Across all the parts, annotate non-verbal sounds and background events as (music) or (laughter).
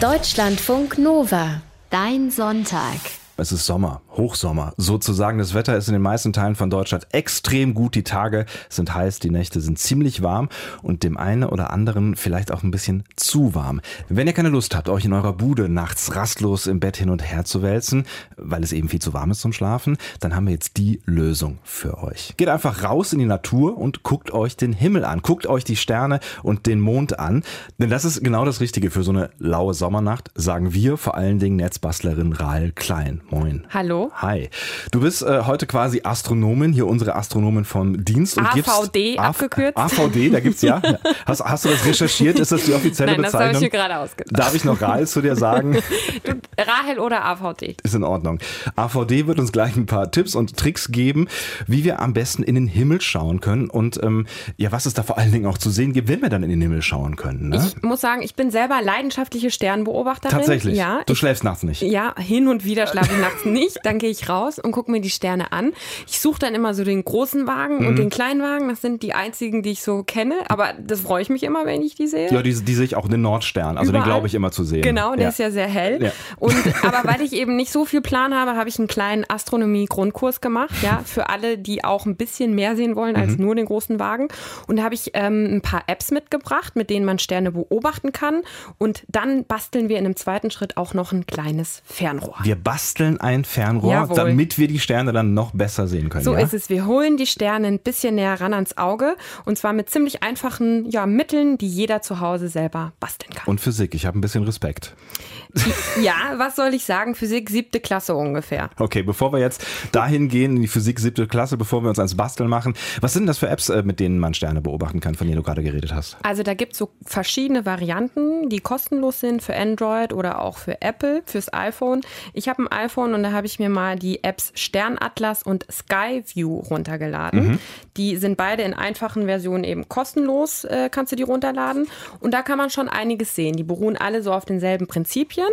Deutschlandfunk Nova. Dein Sonntag. Es ist Sommer, Hochsommer sozusagen. Das Wetter ist in den meisten Teilen von Deutschland extrem gut. Die Tage sind heiß, die Nächte sind ziemlich warm und dem einen oder anderen vielleicht auch ein bisschen zu warm. Wenn ihr keine Lust habt, euch in eurer Bude nachts rastlos im Bett hin und her zu wälzen, weil es eben viel zu warm ist zum Schlafen, dann haben wir jetzt die Lösung für euch. Geht einfach raus in die Natur und guckt euch den Himmel an. Guckt euch die Sterne und den Mond an. Denn das ist genau das Richtige für so eine laue Sommernacht, sagen wir, vor allen Dingen Netzbastlerin Rahl Klein. Moin. Hallo. Hi. Du bist äh, heute quasi Astronomin, hier unsere Astronomin vom Dienst. Und AVD abgekürzt. AVD, da gibt's ja. (laughs) Hast, hast du das recherchiert? Ist das die offizielle Nein, Bezeichnung? das habe ich mir gerade ausgedacht. Darf ich noch Rahel zu dir sagen? (laughs) du, Rahel oder AVD? Ist in Ordnung. AVD wird uns gleich ein paar Tipps und Tricks geben, wie wir am besten in den Himmel schauen können und ähm, ja, was es da vor allen Dingen auch zu sehen gibt, wenn wir dann in den Himmel schauen können. Ne? Ich muss sagen, ich bin selber leidenschaftliche Sternbeobachterin. Tatsächlich. Ja. Du ich, schläfst nachts nicht. Ja, hin und wieder schlafe ich nachts (laughs) nicht. Dann gehe ich raus und gucke mir die Sterne an. Ich suche dann immer so den großen Wagen Mhm. und den kleinen Wagen. Das sind die einzigen, die ich so kenne. Aber das freue ich mich immer, wenn ich die sehe. Ja, die, die sehe ich auch, den Nordstern. Also den Überall. glaube ich immer zu sehen. Genau, der ja. ist ja sehr hell. Ja. Und, (laughs) aber weil ich eben nicht so viel Plan habe, habe ich einen kleinen Astronomie-Grundkurs gemacht, ja, für alle, die auch ein bisschen mehr sehen wollen als Mhm. nur den großen Wagen. Und da habe ich ähm, ein paar Apps mitgebracht, mit denen man Sterne beobachten kann. Und dann basteln wir in einem zweiten Schritt auch noch ein kleines Fernrohr. Wir basteln ein Fernrohr, Jawohl. damit wir die Sterne dann noch besser sehen können. So ja? ist es. Wir holen die Sterne ein bisschen näher ran ans Auge und zwar mit ziemlich einfachen ja, Mitteln, die jeder zu Hause selber basteln kann. Und Physik, ich habe ein bisschen Respekt. ja, was soll ich sagen? Physik siebte Klasse ungefähr. Okay, bevor wir jetzt dahin gehen, in die Physik siebte Klasse, bevor wir uns ans Basteln machen, was sind das für Apps, äh, mit denen man Sterne beobachten kann, von denen du gerade geredet hast? Also da gibt es so verschiedene Varianten, die kostenlos sind für Android oder auch für Apple, fürs iPhone. Ich habe ein iPhone und da habe ich mir mal die Apps Sternatlas und Skyview runtergeladen. Die sind beide in einfachen Versionen eben kostenlos, äh, kannst du die runterladen. Und da kann man schon einiges sehen. Die beruhen alle so auf denselben Prinzipien.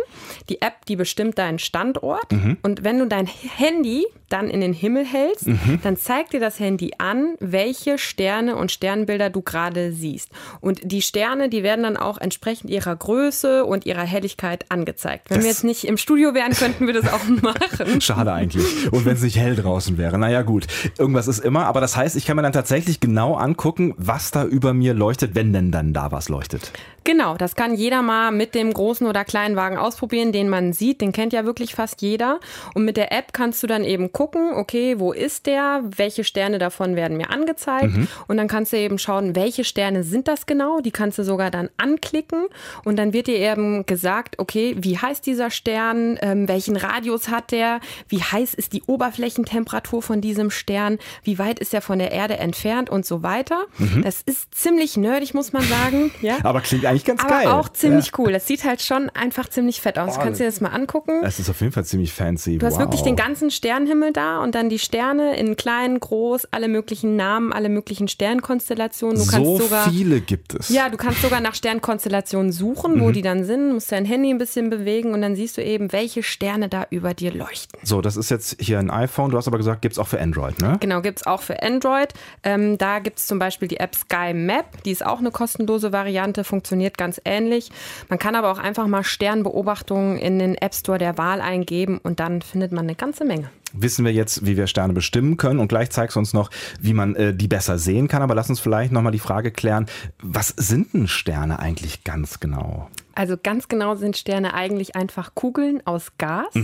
Die App, die bestimmt deinen Standort. Und wenn du dein Handy dann in den Himmel hältst, dann zeigt dir das Handy an, welche Sterne und Sternbilder du gerade siehst. Und die Sterne, die werden dann auch entsprechend ihrer Größe und ihrer Helligkeit angezeigt. Wenn Das- wir jetzt nicht im Studio wären, könnten wir das auch (laughs) machen. Schade eigentlich. Und wenn es nicht hell draußen wäre. Naja, gut. Irgendwas ist immer. Aber das heißt, ich kann mir dann tatsächlich genau angucken, was da über mir leuchtet, wenn denn dann da was leuchtet. Genau, das kann jeder mal mit dem großen oder kleinen Wagen ausprobieren, den man sieht. Den kennt ja wirklich fast jeder. Und mit der App kannst du dann eben gucken, okay, wo ist der? Welche Sterne davon werden mir angezeigt? Und dann kannst du eben schauen, welche Sterne sind das genau? Die kannst du sogar dann anklicken. Und dann wird dir eben gesagt, okay, wie heißt dieser Stern? Ähm, welchen Radius hat der? Wie heiß ist die Oberflächentemperatur von diesem Stern? Wie weit ist er von der Erde entfernt und so weiter? Das ist ziemlich nerdig, muss man sagen. (laughs) Ja. Aber klingt eigentlich ganz Aber geil. auch ziemlich Ja. cool. Das sieht halt schon einfach ziemlich fett aus. Du kannst dir das mal angucken. Es ist auf jeden Fall ziemlich fancy. Du hast wow. wirklich den ganzen Sternenhimmel da und dann die Sterne in klein, groß, alle möglichen Namen, alle möglichen Sternkonstellationen. Du So sogar viele gibt es. ja, du kannst sogar nach Sternkonstellationen suchen, Mhm. wo die dann sind, musst dein Handy ein bisschen bewegen und dann siehst du eben, welche Sterne da über dir leuchten. So, das ist jetzt hier ein iPhone. Du hast aber gesagt, gibt's auch für Android, ne? Genau, gibt's auch für Android. Ähm, da gibt's zum Beispiel die App Sky Map. Die ist auch eine kostenlose Variante, funktioniert ganz ähnlich. Man kann aber auch einfach mal Sternbeobachtungen in den App Store der Wahl eingeben und dann findet man eine ganze Menge. Wissen wir jetzt, wie wir Sterne bestimmen können und gleich zeigst du uns noch, wie man äh, die besser sehen kann. Aber lass uns vielleicht nochmal die Frage klären, was sind denn Sterne eigentlich ganz genau? Also ganz genau sind Sterne eigentlich einfach Kugeln aus Gas,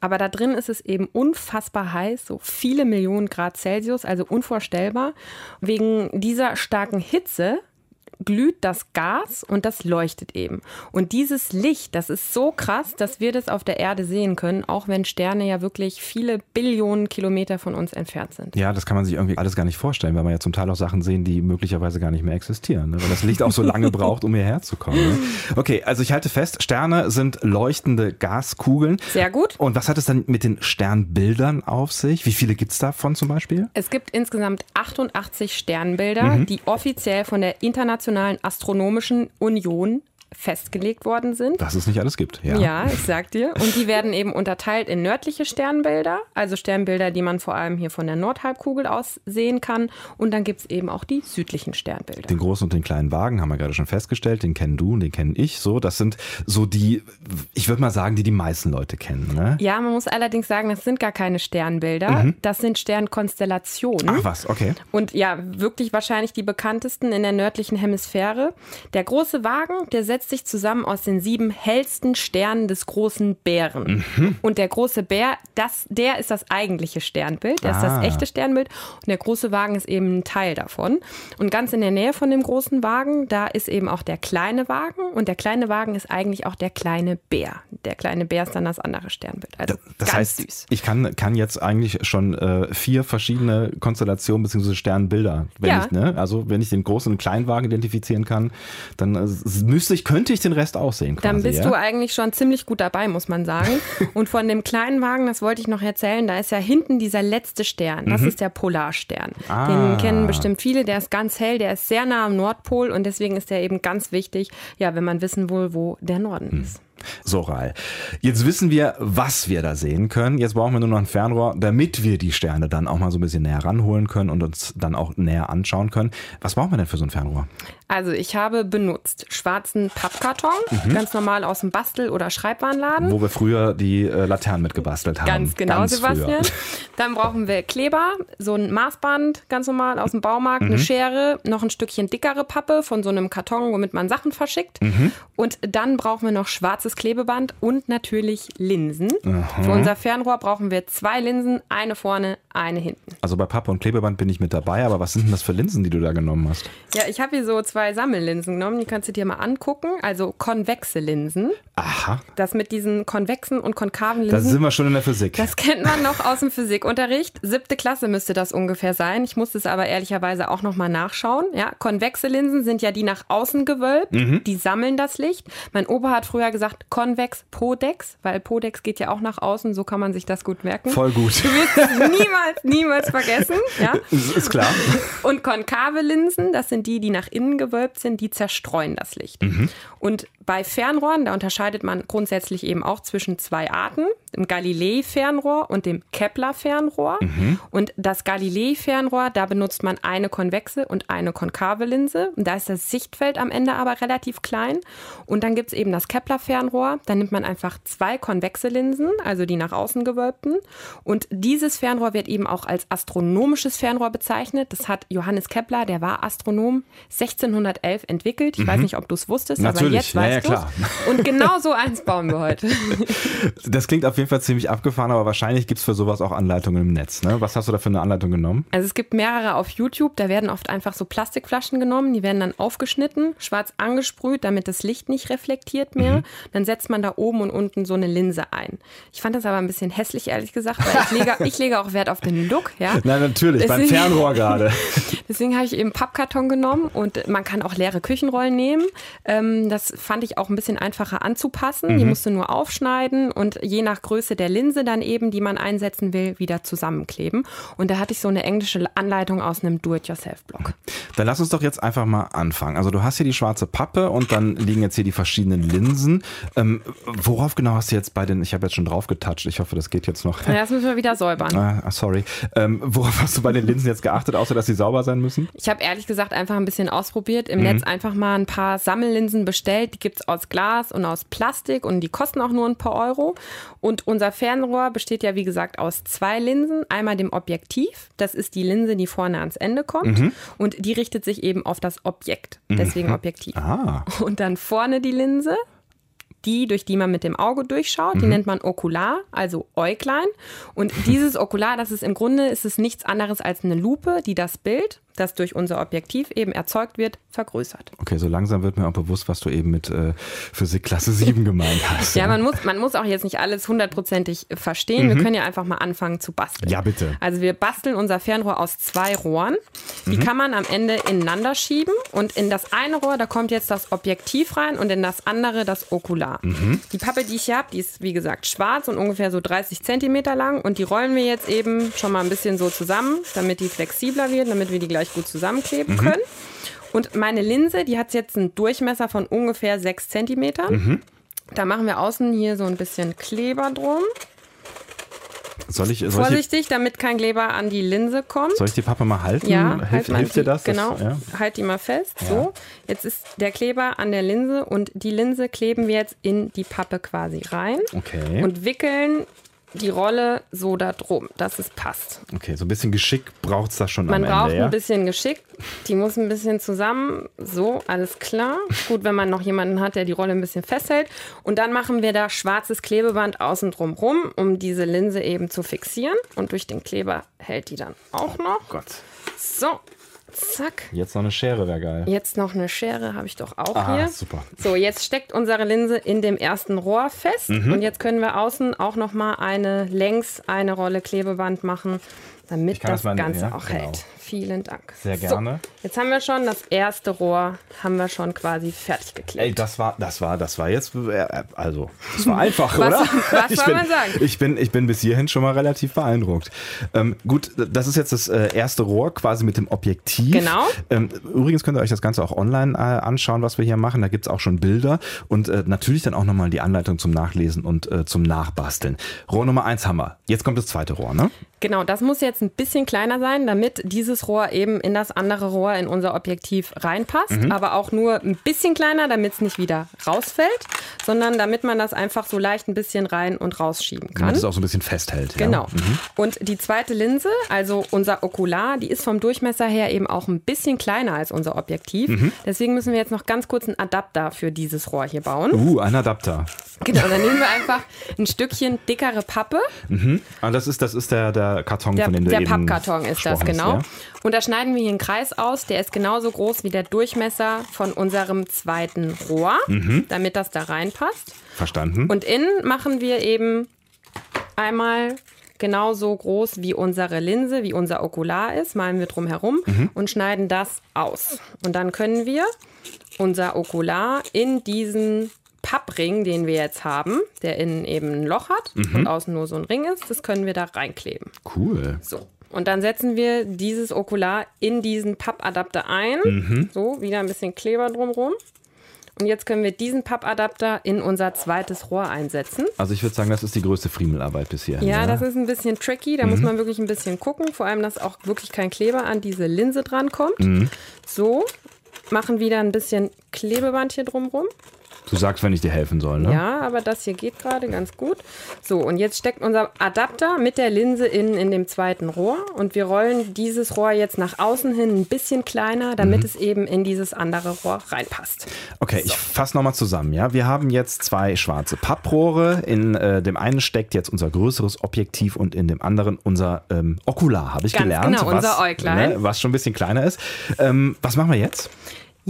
aber da drin ist es eben unfassbar heiß, so viele Millionen Grad Celsius, also unvorstellbar. Wegen dieser starken Hitze glüht das Gas und das leuchtet eben. Und dieses Licht, das ist so krass, dass wir das auf der Erde sehen können, auch wenn Sterne ja wirklich viele Billionen Kilometer von uns entfernt sind. Ja, das kann man sich irgendwie alles gar nicht vorstellen, weil man ja zum Teil auch Sachen sehen, die möglicherweise gar nicht mehr existieren, ne? weil das Licht auch so lange (laughs) braucht, um hierher zu kommen. Ne? Okay, also ich halte fest, Sterne sind leuchtende Gaskugeln. Sehr gut. Und was hat es dann mit den Sternbildern auf sich? Wie viele gibt's davon zum Beispiel? Es gibt insgesamt 88 Sternbilder, die offiziell von der Internationalen Astronomischen Union festgelegt worden sind. Dass es nicht alles gibt, ja. Ja, ich sag dir. Und die werden eben unterteilt in nördliche Sternbilder, also Sternbilder, die man vor allem hier von der Nordhalbkugel aus sehen kann. Und dann gibt es eben auch die südlichen Sternbilder. Den großen und den kleinen Wagen haben wir gerade schon festgestellt, den kennen du und den kenne ich so. Das sind so die, ich würde mal sagen, die die meisten Leute kennen. Ne? Ja, man muss allerdings sagen, das sind gar keine Sternbilder, mhm. das sind Sternkonstellationen. Ach was, okay. Und ja, wirklich wahrscheinlich die bekanntesten in der nördlichen Hemisphäre. Der große Wagen, der setzt sich zusammen aus den sieben hellsten Sternen des großen Bären. Mhm. Und der große Bär, das, der ist das eigentliche Sternbild, der ah. ist das ah. echte Sternbild. Und der große Wagen ist eben ein Teil davon. Und ganz in der Nähe von dem großen Wagen, da ist eben auch der kleine Wagen. Und der kleine Wagen ist eigentlich auch der kleine Bär. Der kleine Bär ist dann das andere Sternbild. Also das ganz heißt, süß. Ich kann, kann jetzt eigentlich schon äh, vier verschiedene Konstellationen bzw. Sternbilder, wenn ja. ich, ne? Also wenn ich den großen und kleinen Wagen identifizieren kann, dann äh, müsste ich, könnte ich den Rest auch sehen. Quasi, dann bist ja? du eigentlich schon ziemlich gut dabei, muss man sagen. (laughs) und von dem kleinen Wagen, das wollte ich noch erzählen, da ist ja hinten dieser letzte Stern. Das mhm. ist der Polarstern. Ah. Den kennen bestimmt viele. Der ist ganz hell, der ist sehr nah am Nordpol und deswegen ist der eben ganz wichtig, ja, wenn man wissen will, wo der Norden mhm. ist. So, Ral. Jetzt wissen wir, was wir da sehen können. Jetzt brauchen wir nur noch ein Fernrohr, damit wir die Sterne dann auch mal so ein bisschen näher ranholen können und uns dann auch näher anschauen können. Was brauchen wir denn für so ein Fernrohr? Also ich habe benutzt schwarzen Pappkarton, mhm. ganz normal aus dem Bastel- oder Schreibwarenladen. Wo wir früher die äh, Laternen mitgebastelt haben. Ganz genau, ganz Sebastian. Früher. (laughs) Dann brauchen wir Kleber, so ein Maßband, ganz normal aus dem Baumarkt, mhm. eine Schere, noch ein Stückchen dickere Pappe von so einem Karton, womit man Sachen verschickt. Mhm. Und dann brauchen wir noch schwarzes Klebeband und natürlich Linsen. Für unser Fernrohr brauchen wir zwei Linsen, eine vorne, eine hinten. Also bei Pappe und Klebeband bin ich mit dabei, aber was sind denn das für Linsen, die du da genommen hast? Ja, ich habe hier so zwei zwei Sammellinsen genommen, die kannst du dir mal angucken. Also konvexe Linsen. Aha. Das mit diesen konvexen und konkaven Linsen. Da sind wir schon in der Physik. Das kennt man noch aus dem Physikunterricht. Siebte Klasse müsste das ungefähr sein. Ich musste es aber ehrlicherweise auch nochmal nachschauen. Ja, konvexe Linsen sind ja die nach außen gewölbt. Mhm. Die sammeln das Licht. Mein Opa hat früher gesagt konvex Podex, weil Podex geht ja auch nach außen. So kann man sich das gut merken. Voll gut. Du wirst es niemals, niemals vergessen. Ja? Ist klar. Und konkave Linsen, das sind die, die nach innen gewölbt gewölbt sind, die zerstreuen das Licht. Mhm. Und bei Fernrohren, da unterscheidet man grundsätzlich eben auch zwischen zwei Arten, dem Galilei-Fernrohr und dem Kepler-Fernrohr. Mhm. Und das Galilei-Fernrohr, da benutzt man eine konvexe und eine konkave Linse. Und da ist das Sichtfeld am Ende aber relativ klein. Und dann gibt es eben das Kepler-Fernrohr. Da nimmt man einfach zwei konvexe Linsen, also die nach außen gewölbten. Und dieses Fernrohr wird eben auch als astronomisches Fernrohr bezeichnet. Das hat Johannes Kepler, der war Astronom, 1611 entwickelt. Ich mhm. weiß nicht, ob du es wusstest, Natürlich. aber jetzt weißt ja, ja, du Und genau so eins bauen wir heute. (laughs) Das klingt auf jeden Fall ziemlich abgefahren, aber wahrscheinlich gibt es für sowas auch Anleitungen im Netz. Ne? Was hast du da für eine Anleitung genommen? Also es gibt mehrere auf YouTube. Da werden oft einfach so Plastikflaschen genommen. Die werden dann aufgeschnitten, schwarz angesprüht, damit das Licht nicht reflektiert mehr. Mhm. Dann setzt man da oben und unten so eine Linse ein. Ich fand das aber ein bisschen hässlich, ehrlich gesagt, weil ich lege, (laughs) ich lege auch Wert auf den Look. Ja? Nein, natürlich, Deswegen, beim Fernrohr gerade. (laughs) Deswegen habe ich eben Pappkarton genommen und man kann auch leere Küchenrollen nehmen. Ähm, das fand ich auch ein bisschen einfacher anzupassen. Mhm. Die musste nur aufschneiden und je nach Größe der Linse dann eben, die man einsetzen will, wieder zusammenkleben. Und da hatte ich so eine englische Anleitung aus einem Do-it-yourself-Blog. Dann lass uns doch jetzt einfach mal anfangen. Also du hast hier die schwarze Pappe und dann liegen jetzt hier die verschiedenen Linsen. Ähm, worauf genau hast du jetzt bei den, ich habe jetzt schon drauf getatscht, ich hoffe, das geht jetzt noch. Ja, das müssen wir wieder säubern. Ah, sorry. Ähm, worauf hast du bei den Linsen jetzt geachtet, außer dass sie sauber sein müssen? Ich habe ehrlich gesagt einfach ein bisschen ausprobiert, im mhm. Netz einfach mal ein paar Sammellinsen bestellt. Die gibt es aus Glas und aus Plastik und die kosten auch nur ein paar Euro. Und unser Fernrohr besteht ja, wie gesagt, aus zwei Linsen. Einmal dem Objektiv, das ist die Linse, die vorne ans Ende kommt. Mhm. Und die richtet sich eben auf das Objekt, deswegen mhm. Objektiv. Ah. Und dann vorne die Linse, die, durch die man mit dem Auge durchschaut, die mhm. nennt man Okular, also Äuglein. Und dieses Okular, das ist im Grunde, ist es nichts anderes als eine Lupe, die das Bild das durch unser Objektiv eben erzeugt wird, vergrößert. Okay, so langsam wird mir auch bewusst, was du eben mit äh, Physik Klasse 7 gemeint hast. (laughs) ja, man muss, man muss auch jetzt nicht alles hundertprozentig verstehen. Mhm. Wir können ja einfach mal anfangen zu basteln. Ja, bitte. Also wir basteln unser Fernrohr aus zwei Rohren. Die mhm. kann man am Ende ineinander schieben und in das eine Rohr, da kommt jetzt das Objektiv rein und in das andere das Okular. Mhm. Die Pappe, die ich hier habe, die ist wie gesagt schwarz und ungefähr so 30 Zentimeter lang und die rollen wir jetzt eben schon mal ein bisschen so zusammen, damit die flexibler wird, damit wir die gleich gut zusammenkleben mhm. können. Und meine Linse, die hat jetzt einen Durchmesser von ungefähr 6 cm. Mhm. Da machen wir außen hier so ein bisschen Kleber drum. Soll ich, soll, ich, Vorsichtig, damit kein Kleber an die Linse kommt. soll ich die Pappe mal halten? Ja, Hilf, halt hilft dir das? Genau, Das, ja? halt die mal fest. So, jetzt ist der Kleber an der Linse und die Linse kleben wir jetzt in die Pappe quasi rein Okay. und wickeln die Rolle so da drum, dass es passt. okay, so ein bisschen Geschick braucht es da schon Man am braucht Ende, ja? ein bisschen Geschick. Die muss ein bisschen zusammen. So, alles klar. Gut, wenn man noch jemanden hat, der die Rolle ein bisschen festhält. Und dann machen wir da schwarzes Klebeband außen drum rum, um diese Linse eben zu fixieren. Und durch den Kleber hält die dann auch noch. Gott. So, zack. Jetzt noch eine Schere wäre geil. Jetzt noch eine Schere habe ich doch auch Ah, hier. super. So, jetzt steckt unsere Linse in dem ersten Rohr fest. Mhm. Und jetzt können wir außen auch noch mal eine längs eine Rolle Klebeband machen, damit das das Ganze ja, auch genau. hält. Vielen Dank. Sehr gerne. So, jetzt haben wir schon das erste Rohr, haben wir schon quasi fertig geklebt. Ey, das war, das war, das war jetzt, äh, also, das war einfach, Was- (laughs) oder? was (laughs) ich soll bin, man sagen? Ich bin, ich bin bis hierhin schon mal relativ beeindruckt. Ähm, gut, das ist jetzt das äh, erste Rohr quasi mit dem Objektiv. Genau. Ähm, übrigens könnt ihr euch das Ganze auch online äh, anschauen, was wir hier machen. Da gibt's auch schon Bilder und äh, natürlich dann auch nochmal die Anleitung zum Nachlesen und äh, zum Nachbasteln. Rohr Nummer eins haben wir. Jetzt kommt das zweite Rohr, ne? Genau, das muss jetzt ein bisschen kleiner sein, damit dieses Rohr eben in das andere Rohr in unser Objektiv reinpasst. Mhm. Aber auch nur ein bisschen kleiner, damit es nicht wieder rausfällt, sondern damit man das einfach so leicht ein bisschen rein und rausschieben kann. Damit es auch so ein bisschen festhält. Genau. Ja? Mhm. Und die zweite Linse, also unser Okular, die ist vom Durchmesser her eben auch ein bisschen kleiner als unser Objektiv. Mhm. Deswegen müssen wir jetzt noch ganz kurz einen Adapter für dieses Rohr hier bauen. Uh, ein Adapter. Genau, dann nehmen wir einfach ein Stückchen dickere Pappe. Ah, das ist, das ist der, der Karton, Der, von dem du der Pappkarton ist das, genau. ja? Und da schneiden wir hier einen Kreis aus, der ist genauso groß wie der Durchmesser von unserem zweiten Rohr, Mhm. damit das da reinpasst. Verstanden. Und innen machen wir eben einmal genauso groß wie unsere Linse, wie unser Okular ist, malen wir drum herum und schneiden das aus. Und dann können wir unser Okular in diesen Pappring, den wir jetzt haben, der innen eben ein Loch hat und außen nur so ein Ring ist, das können wir da reinkleben. cool. So. Und dann setzen wir dieses Okular in diesen Pappadapter ein. So, wieder ein bisschen Kleber drumrum. Und jetzt können wir diesen Pappadapter in unser zweites Rohr einsetzen. Also ich würde sagen, das ist die größte Friemelarbeit bisher. Ja, das ist ein bisschen tricky. Da muss man wirklich ein bisschen gucken. Vor allem, dass auch wirklich kein Kleber an diese Linse drankommt. So, machen wieder ein bisschen Klebeband hier drumrum. Du sagst, wenn ich dir helfen soll, ne? Ja, aber das hier geht gerade ganz gut. So, und jetzt steckt unser Adapter mit der Linse innen in dem zweiten Rohr und wir rollen dieses Rohr jetzt nach außen hin ein bisschen kleiner, damit es eben in dieses andere Rohr reinpasst. Okay, ich fasse nochmal zusammen. Ja, wir haben jetzt zwei schwarze Papprohre. In äh, dem einen steckt jetzt unser größeres Objektiv und in dem anderen unser ähm, Okular, habe ich Ganz gelernt. genau, unser was, Äuglein. Ne, was schon ein bisschen kleiner ist. Ähm, was machen wir jetzt?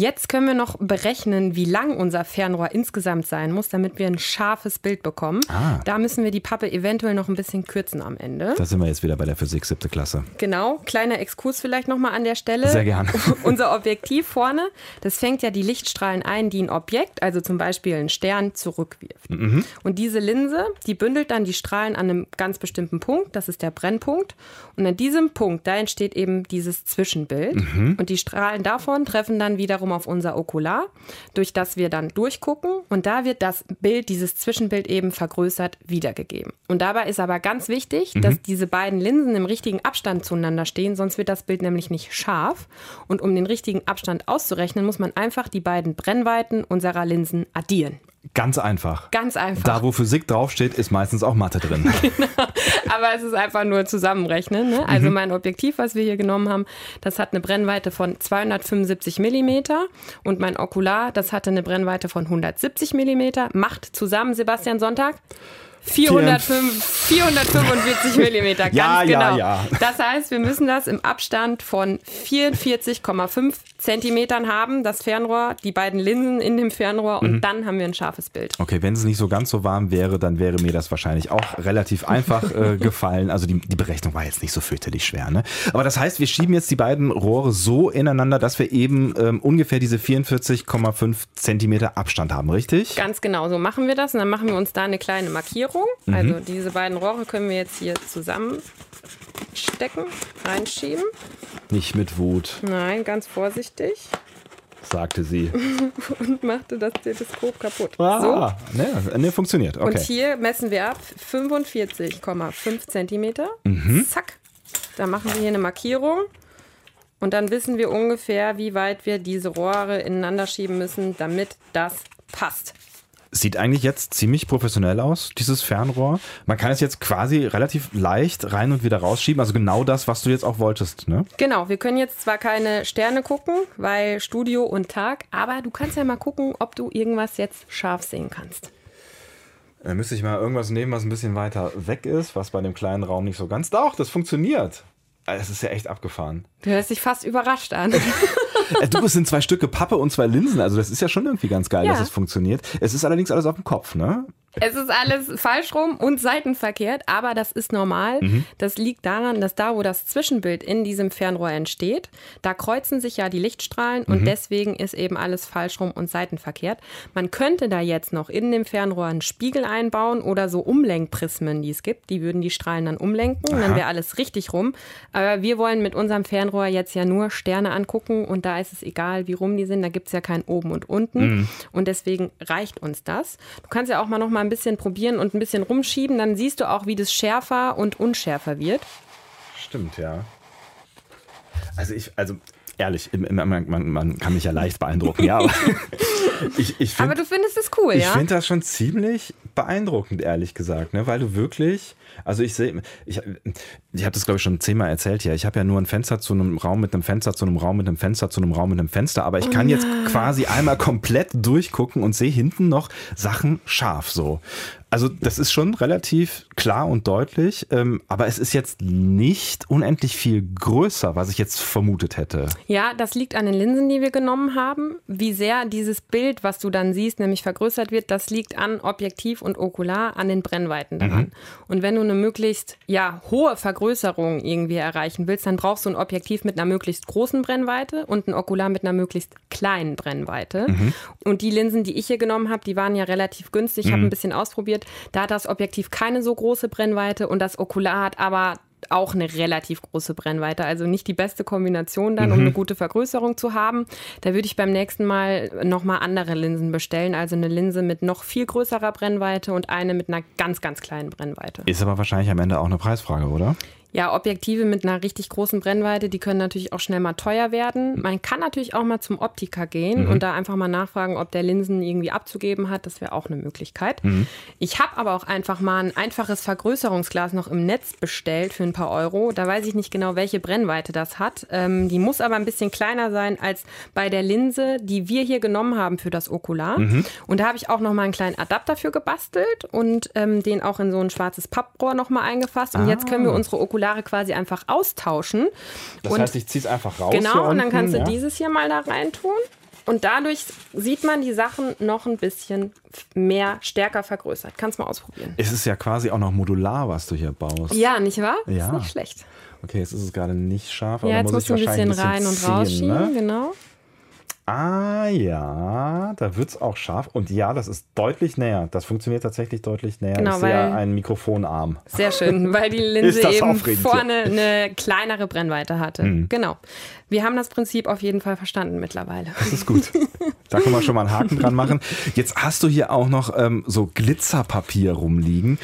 Jetzt können wir noch berechnen, wie lang unser Fernrohr insgesamt sein muss, damit wir ein scharfes Bild bekommen. Ah. Da müssen wir die Pappe eventuell noch ein bisschen kürzen am Ende. Da sind wir jetzt wieder bei der Physik siebte Klasse. Genau, kleiner Exkurs vielleicht nochmal an der Stelle. Sehr gerne. (laughs) Unser Objektiv vorne, das fängt ja die Lichtstrahlen ein, die ein Objekt, also zum Beispiel einen Stern, zurückwirft. Mhm. Und diese Linse, die bündelt dann die Strahlen an einem ganz bestimmten Punkt, das ist der Brennpunkt. Und an diesem Punkt, da entsteht eben dieses Zwischenbild. Mhm. Und die Strahlen davon treffen dann wiederum auf unser Okular, durch das wir dann durchgucken. Und da wird das Bild, dieses Zwischenbild eben vergrößert wiedergegeben. Und dabei ist aber ganz wichtig, Mhm. dass diese beiden Linsen im richtigen Abstand zueinander stehen, sonst wird das Bild nämlich nicht scharf. Und um den richtigen Abstand auszurechnen, muss man einfach die beiden Brennweiten unserer Linsen addieren. Ganz einfach. Ganz einfach. Da, wo Physik draufsteht, ist meistens auch Mathe drin. (laughs) Aber es ist einfach nur zusammenrechnen. Ne? Also mein Objektiv, was wir hier genommen haben, das hat eine Brennweite von 275 Millimeter und mein Okular, das hatte eine Brennweite von 170 Millimeter. Macht zusammen, Sebastian Sonntag, 405, 445 Millimeter, ganz Ja, ja, genau. ja. Das heißt, wir müssen das im Abstand von 44,5 Zentimetern haben, das Fernrohr, die beiden Linsen in dem Fernrohr und dann haben wir ein scharfes Bild. Okay, wenn es nicht so ganz so warm wäre, dann wäre mir das wahrscheinlich auch relativ einfach äh, (laughs) gefallen. Also die, die Berechnung war jetzt nicht so fürchterlich schwer. Ne? Aber das heißt, wir schieben jetzt die beiden Rohre so ineinander, dass wir eben ähm, ungefähr diese 44,5 Zentimeter Abstand haben, richtig? Ganz genau, so machen wir das. Und dann machen wir uns da eine kleine Markierung. Also diese beiden Rohre können wir jetzt hier zusammenstecken, reinschieben. Nicht mit Wut. Nein, ganz vorsichtig. sagte sie. (laughs) und machte das Teleskop kaputt. Ah, so. ne, ne, funktioniert. Okay. Und hier messen wir ab 45,5 Zentimeter. Mhm. Zack. Da machen wir hier eine Markierung. Und dann wissen wir ungefähr, wie weit wir diese Rohre ineinander schieben müssen, damit das passt. Sieht eigentlich jetzt ziemlich professionell aus, dieses Fernrohr. Man kann es jetzt quasi relativ leicht rein und wieder rausschieben. Also genau das, was du jetzt auch wolltest, ne? Genau, wir können jetzt zwar keine Sterne gucken, weil Studio und Tag, aber du kannst ja mal gucken, ob du irgendwas jetzt scharf sehen kannst. Da müsste ich mal irgendwas nehmen, was ein bisschen weiter weg ist, was bei dem kleinen Raum nicht so ganz. Doch, das funktioniert. Es ist ja echt abgefahren. Du hörst dich fast überrascht an. (laughs) Äh, du, es sind zwei Stücke Pappe und zwei Linsen. Also das ist ja schon irgendwie ganz geil, ja. dass es funktioniert. Es ist allerdings alles auf dem Kopf, ne? Es ist alles falsch rum und seitenverkehrt, aber das ist normal. Mhm. Das liegt daran, dass da, wo das Zwischenbild in diesem Fernrohr entsteht, da kreuzen sich ja die Lichtstrahlen mhm. und deswegen ist eben alles falsch rum und seitenverkehrt. Man könnte da jetzt noch in dem Fernrohr einen Spiegel einbauen oder so Umlenkprismen, die es gibt. Die würden die Strahlen dann umlenken, Aha. dann wäre alles richtig rum. Aber wir wollen mit unserem Fernrohr jetzt ja nur Sterne angucken und da ist es egal, wie rum die sind. Da gibt es ja kein oben und unten mhm. und deswegen reicht uns das. Du kannst ja auch mal noch mal ein bisschen probieren und ein bisschen rumschieben, dann siehst du auch, wie das schärfer und unschärfer wird. Stimmt, ja. Also ich, also ehrlich, man, man, man kann mich ja leicht beeindrucken, ja. Aber, (laughs) ich, ich find, aber du findest es cool, ich ja? Ich finde das schon ziemlich beeindruckend, ehrlich gesagt, ne? weil du wirklich, also ich sehe, ich, ich habe das glaube ich schon zehnmal erzählt hier, ich habe ja nur ein Fenster zu einem Raum mit einem Fenster, zu einem Raum mit einem Fenster, zu einem Raum mit einem Fenster, aber ich kann jetzt quasi einmal komplett durchgucken und sehe hinten noch Sachen scharf so. Also das ist schon relativ klar und deutlich, ähm, aber es ist jetzt nicht unendlich viel größer, was ich jetzt vermutet hätte. Ja, das liegt an den Linsen, die wir genommen haben. Wie sehr dieses Bild, was du dann siehst, nämlich vergrößert wird, das liegt an Objektiv und Okular, an den Brennweiten daran. Mhm. Und wenn du eine möglichst ja, hohe Vergrößerung irgendwie erreichen willst, dann brauchst du ein Objektiv mit einer möglichst großen Brennweite und ein Okular mit einer möglichst kleinen Brennweite. Mhm. Und die Linsen, die ich hier genommen habe, die waren ja relativ günstig. Ich mhm. habe ein bisschen ausprobiert wird. Da hat das Objektiv keine so große Brennweite und das Okular hat aber auch eine relativ große Brennweite. Also nicht die beste Kombination dann, mhm. um eine gute Vergrößerung zu haben. Da würde ich beim nächsten Mal nochmal andere Linsen bestellen. Also eine Linse mit noch viel größerer Brennweite und eine mit einer ganz, ganz kleinen Brennweite. Ist aber wahrscheinlich am Ende auch eine Preisfrage, oder? Ja, Objektive mit einer richtig großen Brennweite, die können natürlich auch schnell mal teuer werden. Man kann natürlich auch mal zum Optiker gehen mhm. und da einfach mal nachfragen, ob der Linsen irgendwie abzugeben hat. Das wäre auch eine Möglichkeit. Mhm. Ich habe aber auch einfach mal ein einfaches Vergrößerungsglas noch im Netz bestellt für ein paar Euro. Da weiß ich nicht genau, welche Brennweite das hat. Ähm, die muss aber ein bisschen kleiner sein als bei der Linse, die wir hier genommen haben für das Okular. Mhm. Und da habe ich auch noch mal einen kleinen Adapter für gebastelt und ähm, den auch in so ein schwarzes Papprohr noch mal eingefasst. Und ah. jetzt können wir unsere Okular Regulare quasi einfach austauschen. Das und heißt, ich ziehe es einfach raus. Genau, und dann kannst du ja. dieses hier mal da rein tun. Und dadurch sieht man die Sachen noch ein bisschen mehr, stärker vergrößert. Kannst mal ausprobieren. Es ist ja quasi auch noch modular, was du hier baust. Ja, nicht wahr? Ja. Ist nicht schlecht. Okay, jetzt ist es gerade nicht scharf, aber ja, jetzt muss musst ich du ein bisschen rein und rausschieben, ne? genau. Ah ja, da wird es auch scharf. Und ja, das ist deutlich näher. Das funktioniert tatsächlich deutlich näher. Genau, ich sehe einen Mikrofonarm. Sehr schön, (laughs) weil die Linse eben vorne eine kleinere Brennweite hatte. Mhm. Genau. Wir haben das Prinzip auf jeden Fall verstanden mittlerweile. Das ist gut. Da können wir schon mal einen Haken dran machen. (laughs) Jetzt hast du hier auch noch ähm, so Glitzerpapier rumliegen.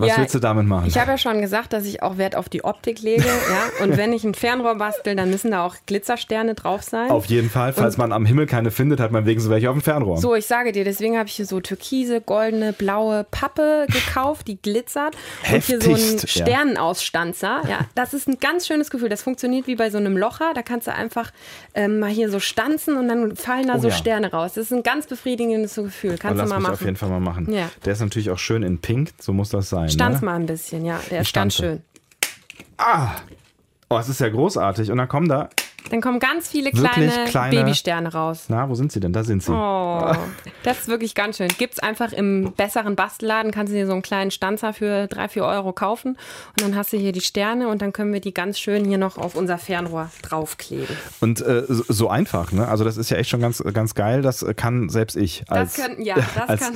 Was ja, willst du damit machen? Ich habe ja schon gesagt, dass ich auch Wert auf die Optik lege. ja? Und wenn ich ein Fernrohr bastel, dann müssen da auch Glitzersterne drauf sein. Auf jeden Fall. Falls und man am Himmel keine findet, hat man wegen so welche auf dem Fernrohr. So, ich sage dir, deswegen habe ich hier so türkise, goldene, blaue Pappe gekauft, die glitzert. Heftigst, und hier so einen Sternenausstanzer. Ja, das ist ein ganz schönes Gefühl. Das funktioniert wie bei so einem Locher. Da kannst du einfach ähm, mal hier so stanzen und dann fallen da oh, so ja. Sterne raus. Das ist ein ganz befriedigendes Gefühl. Kannst du mal machen. auf jeden Fall mal machen. Ja. Der ist natürlich auch schön in Pink. So muss das sein. Stanz ne? mal ein bisschen, ja. Der ist ganz schön. Ah! Oh, es ist ja großartig. Und dann kommen da dann kommen ganz viele kleine, kleine, Babysterne raus. Na, wo sind sie denn? Da sind sie. Oh, das ist wirklich ganz schön. Gibt es einfach im besseren Bastelladen, kannst du dir so einen kleinen Stanzer für drei, vier Euro kaufen und dann hast du hier die Sterne und dann können wir die ganz schön hier noch auf unser Fernrohr draufkleben. Und äh, so einfach, ne? Also das ist ja echt schon ganz, ganz geil. Das kann selbst ich als, das können, ja, (laughs) das als kann.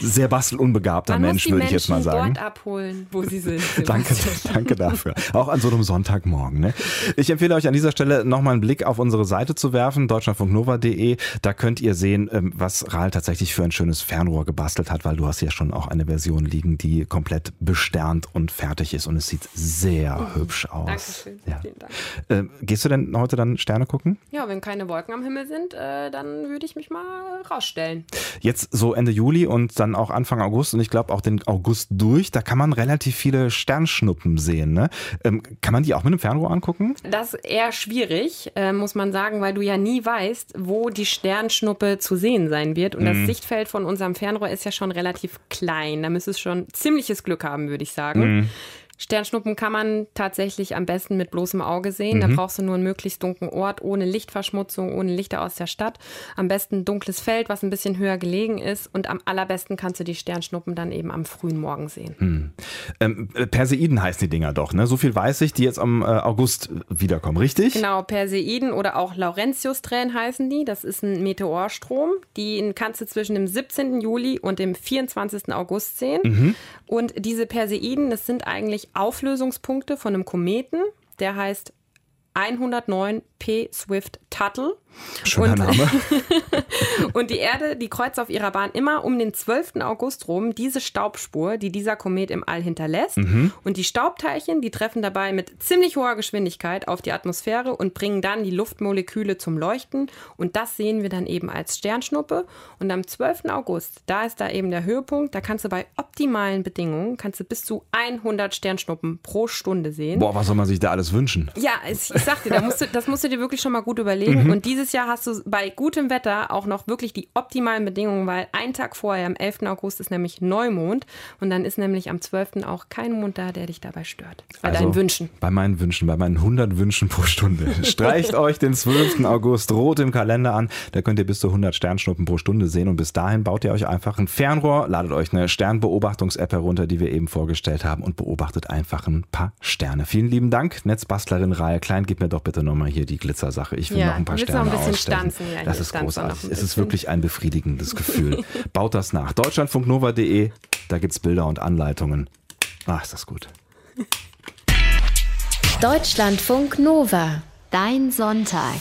sehr bastelunbegabter Man Mensch, würde ich jetzt mal sagen. dort abholen, wo sie sind. (laughs) danke, danke dafür. Auch an so einem Sonntagmorgen. Ne? Ich empfehle euch an dieser Stelle nochmal einen Blick auf unsere Seite zu werfen, deutschlandfunknova.de. Da könnt ihr sehen, ähm, was Rahl tatsächlich für ein schönes Fernrohr gebastelt hat, weil du hast ja schon auch eine Version liegen, die komplett besternt und fertig ist und es sieht sehr mhm. hübsch aus. Dankeschön. Ja. Vielen Dank. Äh, gehst du denn heute dann Sterne gucken? Ja, wenn keine Wolken am Himmel sind, äh, dann würde ich mich mal rausstellen. Jetzt so Ende Juli und dann auch Anfang August und ich glaube auch den August durch, da kann man relativ viele Sternschnuppen sehen. Ne? Ähm, kann man die auch mit einem Fernrohr angucken? Das ist eher schwierig, äh, muss man sagen, weil du ja nie weißt, wo die Sternschnuppe zu sehen sein wird. Und mhm. das Sichtfeld von unserem Fernrohr ist ja schon relativ klein. Da müsste es schon ziemliches Glück haben, würde ich sagen. Mhm. Sternschnuppen kann man tatsächlich am besten mit bloßem Auge sehen. Mhm. Da brauchst du nur einen möglichst dunklen Ort, ohne Lichtverschmutzung, ohne Lichter aus der Stadt. Am besten ein dunkles Feld, was ein bisschen höher gelegen ist. Und am allerbesten kannst du die Sternschnuppen dann eben am frühen Morgen sehen. Mhm. Ähm, Perseiden heißen die Dinger doch, ne? So viel weiß ich, die jetzt am äh, August wiederkommen, richtig? Genau, Perseiden oder auch Laurentius-Tränen heißen die. Das ist ein Meteorstrom. Die kannst du zwischen dem 17. Juli und dem 24. August sehen. Mhm. Und diese Perseiden, das sind eigentlich Auflösungspunkte von einem Kometen, der heißt 109 P. Swift Tuttle. Schöner und, Name. (laughs) und die Erde, die kreuzt auf ihrer Bahn immer um den 12. August rum diese Staubspur, die dieser Komet im All hinterlässt. Mhm. Und die Staubteilchen, die treffen dabei mit ziemlich hoher Geschwindigkeit auf die Atmosphäre und bringen dann die Luftmoleküle zum Leuchten. Und das sehen wir dann eben als Sternschnuppe. Und am 12. August, da ist da eben der Höhepunkt, da kannst du bei optimalen Bedingungen, kannst du bis zu 100 Sternschnuppen pro Stunde sehen. Boah, was soll man sich da alles wünschen? Ja, ich, ich sag dir, da musst du, das musst du dir wirklich schon mal gut überlegen. Mhm. Und dieses Jahr hast du bei gutem Wetter auch noch wirklich die optimalen Bedingungen, weil einen Tag vorher, am 11. August, ist nämlich Neumond. Und dann ist nämlich am 12. auch kein Mond da, der dich dabei stört. Bei also, deinen Wünschen. Bei meinen Wünschen, bei meinen 100 Wünschen pro Stunde. (laughs) Streicht euch den 12. August rot im Kalender an. Da könnt ihr bis zu 100 Sternschnuppen pro Stunde sehen. Und bis dahin baut ihr euch einfach ein Fernrohr, ladet euch eine Sternbeobachtungs-App herunter, die wir eben vorgestellt haben und beobachtet einfach ein paar Sterne. Vielen lieben Dank, Netzbastlerin Reihe Klein. Gib mir doch bitte nochmal hier die Glitzersache. Ich will ja, noch ein paar Sterne noch ein bisschen stanzen. Ja, das ist großartig. Es ist wirklich ein befriedigendes Gefühl. (laughs) Baut das nach. Deutschlandfunknova.de, da gibt es Bilder und Anleitungen. Ach, ist das gut. Deutschlandfunk Nova, dein Sonntag.